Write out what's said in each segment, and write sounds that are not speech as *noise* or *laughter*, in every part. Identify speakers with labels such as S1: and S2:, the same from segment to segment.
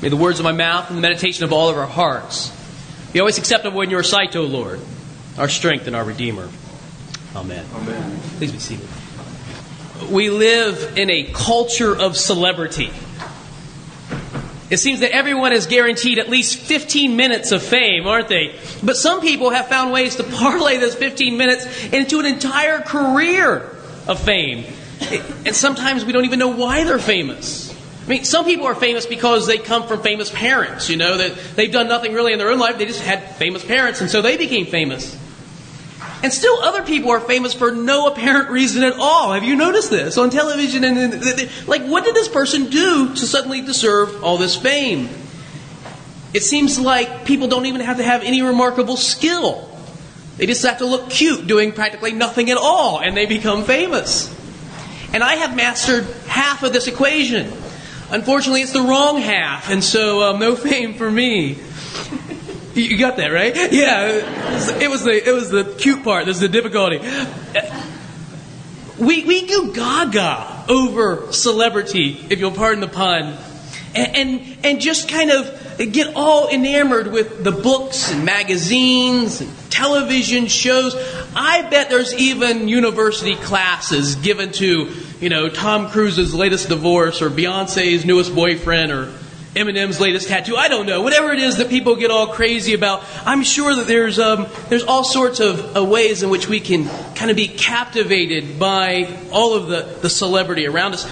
S1: May the words of my mouth and the meditation of all of our hearts be always acceptable in your sight, O Lord, our strength and our Redeemer. Amen.
S2: Amen.
S1: Please be seated. We live in a culture of celebrity. It seems that everyone is guaranteed at least 15 minutes of fame, aren't they? But some people have found ways to parlay those 15 minutes into an entire career of fame. And sometimes we don't even know why they're famous. I mean, some people are famous because they come from famous parents, you know, that they've done nothing really in their own life, they just had famous parents, and so they became famous. And still, other people are famous for no apparent reason at all. Have you noticed this on television? And, and, and like, what did this person do to suddenly deserve all this fame? It seems like people don't even have to have any remarkable skill. They just have to look cute doing practically nothing at all, and they become famous. And I have mastered half of this equation. Unfortunately, it's the wrong half, and so um, no fame for me. You got that right? Yeah, it was the it was the cute part. This is the difficulty. We we go gaga over celebrity, if you'll pardon the pun, and and, and just kind of get all enamored with the books and magazines and television shows. I bet there's even university classes given to you know Tom Cruise's latest divorce or Beyonce's newest boyfriend or Eminem's latest tattoo. I don't know. Whatever it is that people get all crazy about, I'm sure that there's um, there's all sorts of uh, ways in which we can kind of be captivated by all of the, the celebrity around us.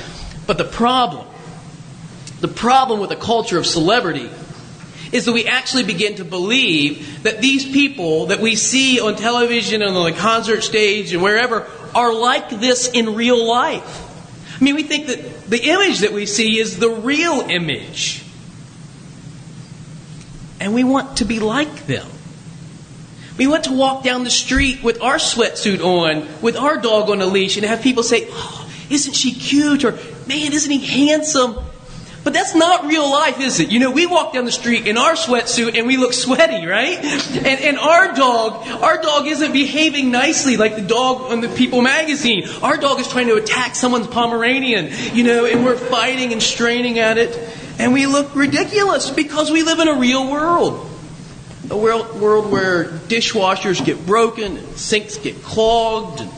S1: But the problem, the problem with the culture of celebrity is that we actually begin to believe that these people that we see on television and on the concert stage and wherever are like this in real life. I mean, we think that the image that we see is the real image and we want to be like them. We want to walk down the street with our sweatsuit on, with our dog on a leash, and have people say, Oh, isn't she cute? Or, Man, isn't he handsome? But that's not real life, is it? You know, we walk down the street in our sweatsuit and we look sweaty, right? And, and our dog, our dog isn't behaving nicely like the dog on the People magazine. Our dog is trying to attack someone's Pomeranian, you know, and we're fighting and straining at it. And we look ridiculous because we live in a real world. A world, world where dishwashers get broken, and sinks get clogged, and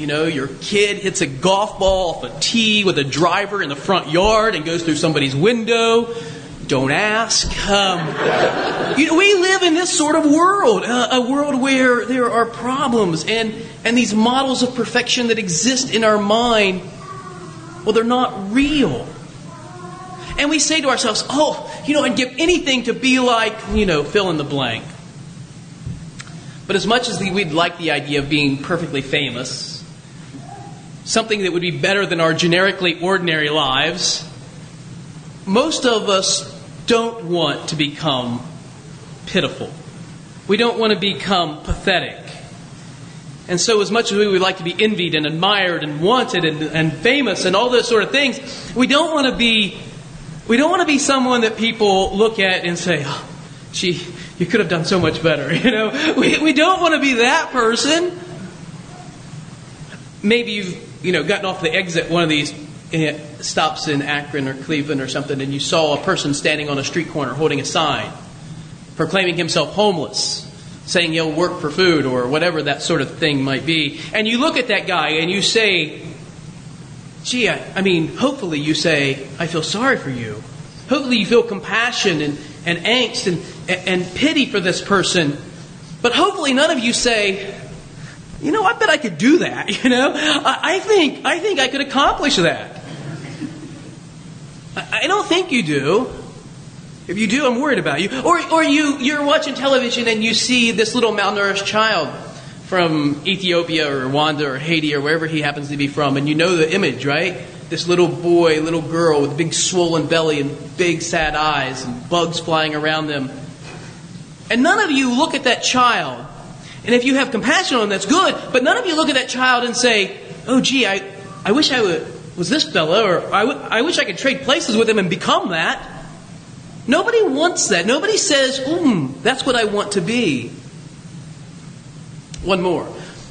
S1: you know, your kid hits a golf ball off a tee with a driver in the front yard and goes through somebody's window. Don't ask. Um, you know, we live in this sort of world, uh, a world where there are problems and, and these models of perfection that exist in our mind, well, they're not real. And we say to ourselves, oh, you know, I'd give anything to be like, you know, fill in the blank. But as much as we'd like the idea of being perfectly famous, something that would be better than our generically ordinary lives, most of us don't want to become pitiful. We don't want to become pathetic. And so, as much as we would like to be envied and admired and wanted and, and famous and all those sort of things, we don't want to be we don't want to be someone that people look at and say, oh, gee, you could have done so much better. *laughs* You know, we, we don't want to be that person. Maybe you've, you know, gotten off the exit one of these eh, stops in Akron or Cleveland or something, and you saw a person standing on a street corner holding a sign proclaiming himself homeless, saying he'll work for food or whatever that sort of thing might be. And you look at that guy and you say, gee, I, I, mean, hopefully you say, I feel sorry for you. Hopefully you feel compassion and, and angst and, and, and pity for this person. But hopefully none of you say, you know, I bet I could do that. *laughs* You know, I, I think I think I could accomplish that. I, I don't think you do. If you do, I'm worried about you. Or, or you, you're watching television and you see this little malnourished child from Ethiopia or Rwanda or Haiti or wherever he happens to be from, and you know the image, right? This little boy, little girl with a big swollen belly and big sad eyes and bugs flying around them. And none of you look at that child, and if you have compassion on them, that's good, but none of you look at that child and say, oh, gee, I, I wish I would, was this fella, or I, w- I wish I could trade places with him and become that. Nobody wants that. Nobody says, hmm, that's what I want to be. One more.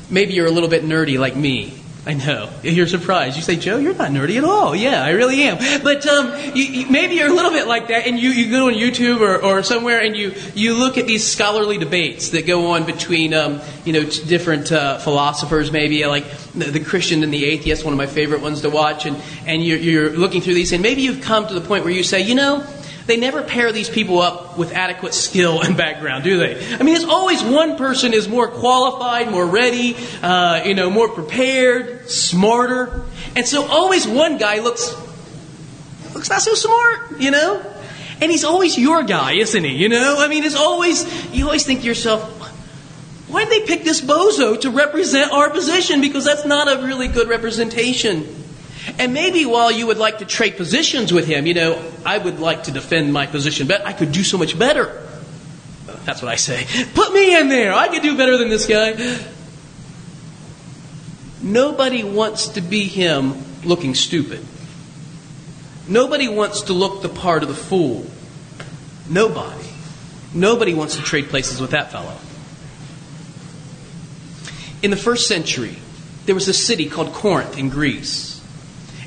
S1: Maybe you're a little bit nerdy like me. I know. You're surprised. You say, Joe, you're not nerdy at all. Yeah, I really am. But um, you, you, maybe you're a little bit like that, and you, you go on YouTube or, or somewhere and you, you look at these scholarly debates that go on between um, you know different uh, philosophers, maybe like the, the, Christian and the atheist, one of my favorite ones to watch, and, and you're, you're looking through these, and maybe you've come to the point where you say, you know, they never pair these people up with adequate skill and background, do they? I mean, there's always one person is more qualified, more ready, uh, you know, more prepared, smarter, and so always one guy looks looks not so smart, you know. And he's always your guy, isn't he? You know, I mean, it's always you always think to yourself, why did they pick this bozo to represent our position? Because that's not a really good representation. And maybe while you would like to trade positions with him, you know, I would like to defend my position, but I could do so much better. That's what I say. Put me in there. I could do better than this guy. Nobody wants to be him looking stupid. Nobody wants to look the part of the fool. Nobody. Nobody wants to trade places with that fellow. In the first century, there was a city called Corinth in Greece.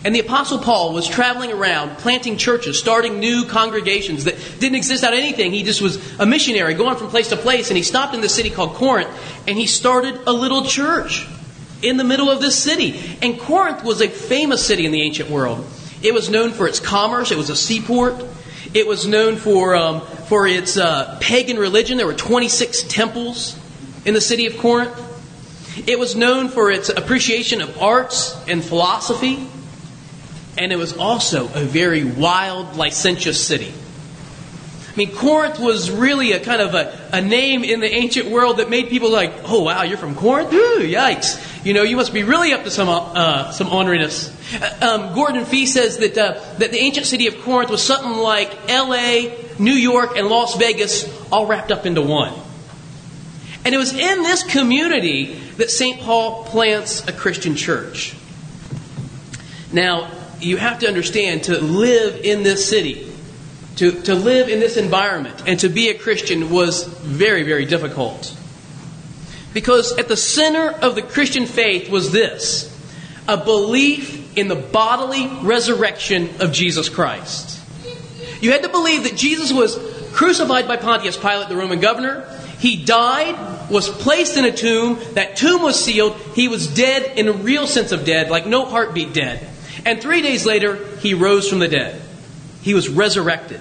S1: And the Apostle Paul was traveling around, planting churches, starting new congregations that didn't exist out of anything. He just was a missionary going from place to place. And he stopped in the city called Corinth and he started a little church in the middle of this city. And Corinth was a famous city in the ancient world. It was known for its commerce, it was a seaport. It was known for, um, for its uh, pagan religion. There were 26 temples in the city of Corinth. It was known for its appreciation of arts and philosophy and it was also a very wild, licentious city. I mean, Corinth was really a kind of a, a name in the ancient world that made people like, oh, wow, you're from Corinth? Ooh, yikes. You know, you must be really up to some, uh, some orneriness. Uh, um, Gordon Fee says that, uh, that the ancient city of Corinth was something like L.A., New York, and Las Vegas all wrapped up into one. And it was in this community that St. Paul plants a Christian church. Now, you have to understand to live in this city, to, to live in this environment, and to be a Christian was very, very difficult. Because at the center of the Christian faith was this a belief in the bodily resurrection of Jesus Christ. You had to believe that Jesus was crucified by Pontius Pilate, the Roman governor. He died, was placed in a tomb. That tomb was sealed. He was dead in a real sense of dead, like no heartbeat dead. And three days later, he rose from the dead. He was resurrected.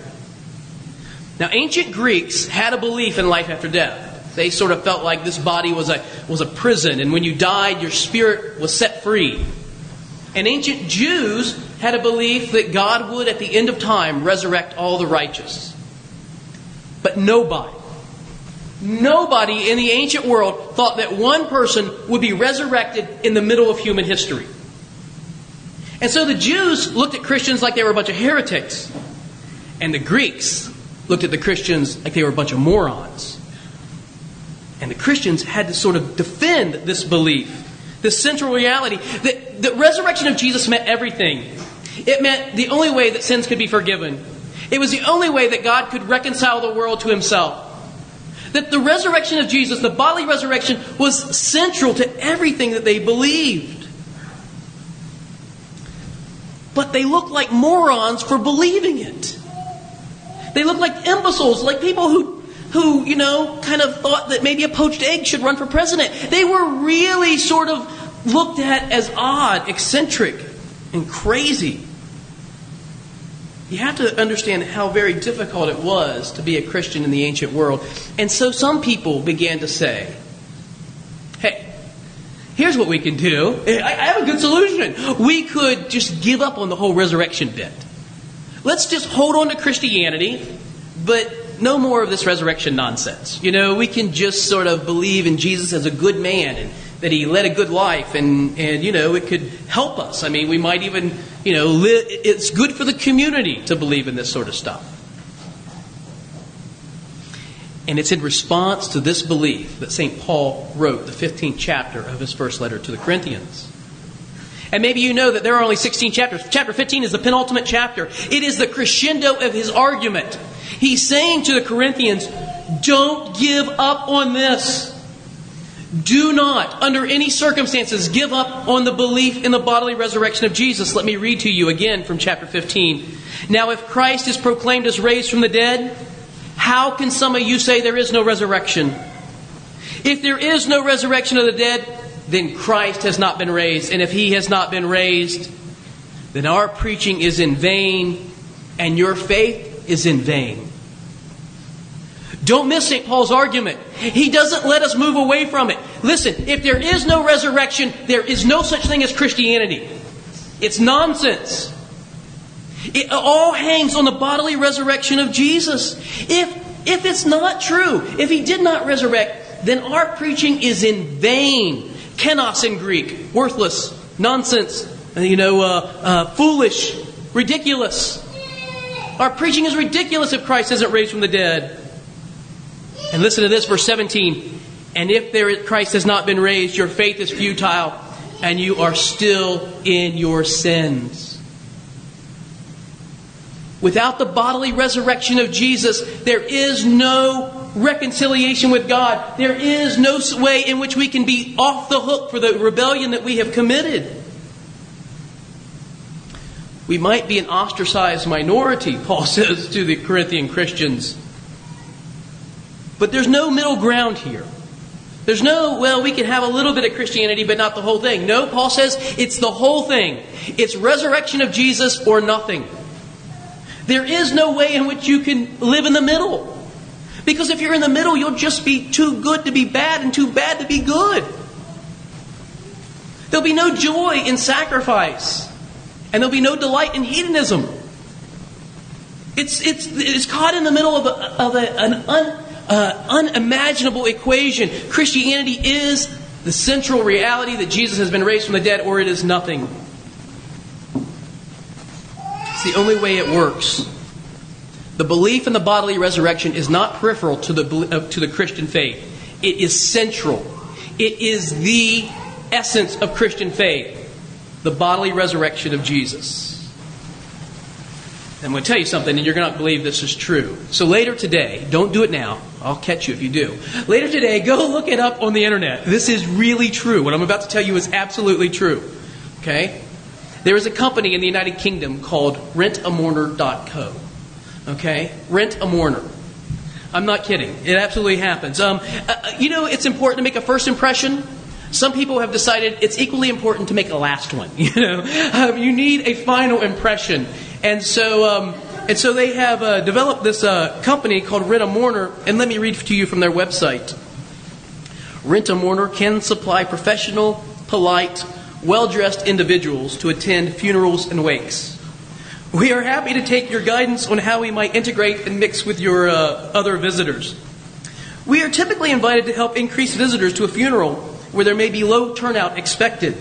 S1: Now, ancient Greeks had a belief in life after death. They sort of felt like this body was a, was a prison, and when you died, your spirit was set free. And ancient Jews had a belief that God would, at the end of time, resurrect all the righteous. But nobody, nobody in the ancient world thought that one person would be resurrected in the middle of human history. And so the Jews looked at Christians like they were a bunch of heretics. And the Greeks looked at the Christians like they were a bunch of morons. And the Christians had to sort of defend this belief, this central reality that the resurrection of Jesus meant everything. It meant the only way that sins could be forgiven. It was the only way that God could reconcile the world to himself. That the resurrection of Jesus, the bodily resurrection, was central to everything that they believed but they look like morons for believing it. They look like imbeciles, like people who, who, you know, kind of thought that maybe a poached egg should run for president. They were really sort of looked at as odd, eccentric, and crazy. You have to understand how very difficult it was to be a Christian in the ancient world. And so some people began to say, Here's what we can do. I have a good solution. We could just give up on the whole resurrection bit. Let's just hold on to Christianity, but no more of this resurrection nonsense. You know, we can just sort of believe in Jesus as a good man and that he led a good life and, and you know, it could help us. I mean, we might even, you know, live, it's good for the community to believe in this sort of stuff. And it's in response to this belief that St. Paul wrote the 15th chapter of his first letter to the Corinthians. And maybe you know that there are only 16 chapters. Chapter 15 is the penultimate chapter. It is the crescendo of his argument. He's saying to the Corinthians, don't give up on this. Do not, under any circumstances, give up on the belief in the bodily resurrection of Jesus. Let me read to you again from chapter 15. Now, if Christ is proclaimed as raised from the dead, how can some of you say there is no resurrection? If there is no resurrection of the dead, then Christ has not been raised. And if he has not been raised, then our preaching is in vain and your faith is in vain. Don't miss St. Paul's argument. He doesn't let us move away from it. Listen, if there is no resurrection, there is no such thing as Christianity. It's nonsense. It all hangs on the bodily resurrection of Jesus. If, if it's not true, if he did not resurrect, then our preaching is in vain. Kenos in Greek, worthless, nonsense, you know, uh, uh, foolish, ridiculous. Our preaching is ridiculous if Christ isn't raised from the dead. And listen to this, verse 17. And if there, Christ has not been raised, your faith is futile, and you are still in your sins. Without the bodily resurrection of Jesus, there is no reconciliation with God. There is no way in which we can be off the hook for the rebellion that we have committed. We might be an ostracized minority, Paul *laughs* says to the Corinthian Christians. But there's no middle ground here. There's no, well, we can have a little bit of Christianity, but not the whole thing. No, Paul says it's the whole thing. It's resurrection of Jesus or nothing. There is no way in which you can live in the middle. Because if you're in the middle, you'll just be too good to be bad and too bad to be good. There'll be no joy in sacrifice, and there'll be no delight in hedonism. It's, it's, it's caught in the middle of, a, of a, an un, uh, unimaginable equation. Christianity is the central reality that Jesus has been raised from the dead, or it is nothing. It's the only way it works. The belief in the bodily resurrection is not peripheral to the, uh, to the Christian faith, it is central. It is the essence of Christian faith the bodily resurrection of Jesus. I'm going to tell you something, and you're going to believe this is true. So later today, don't do it now. I'll catch you if you do. Later today, go look it up on the internet. This is really true. What I'm about to tell you is absolutely true. Okay? There is a company in the United Kingdom called rentamourner.co. Okay? Rent a mourner. I'm not kidding. It absolutely happens. Um, uh, you know, it's important to make a first impression. Some people have decided it's equally important to make a last one. *laughs* You know, um, you need a final impression. And so, um, and so they have uh, developed this uh, company called Rent a Mourner. And let me read to you from their website. Rent a Mourner can supply professional, polite, well dressed individuals to attend funerals and wakes. We are happy to take your guidance on how we might integrate and mix with your uh, other visitors. We are typically invited to help increase visitors to a funeral where there may be low turnout expected.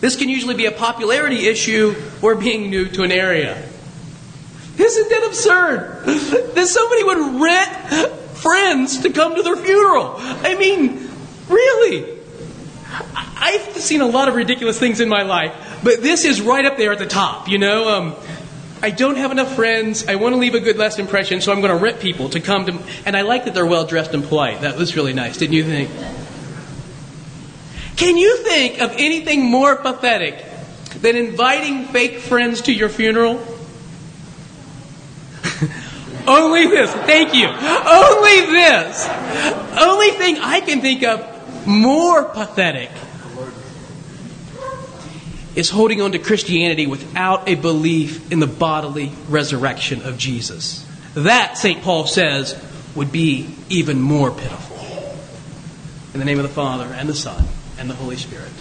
S1: This can usually be a popularity issue or being new to an area. Isn't that absurd? That somebody would rent friends to come to their funeral. I mean, really? I've seen a lot of ridiculous things in my life, but this is right up there at the top, you know? Um, I don't have enough friends. I want to leave a good last impression, so I'm going to rent people to come to. And I like that they're well dressed and polite. That was really nice, didn't you think? Can you think of anything more pathetic than inviting fake friends to your funeral? *laughs* Only this. Thank you. Only this. Only thing I can think of more pathetic is holding on to Christianity without a belief in the bodily resurrection of Jesus. That, St. Paul says, would be even more pitiful. In the name of the Father, and the Son, and the Holy Spirit.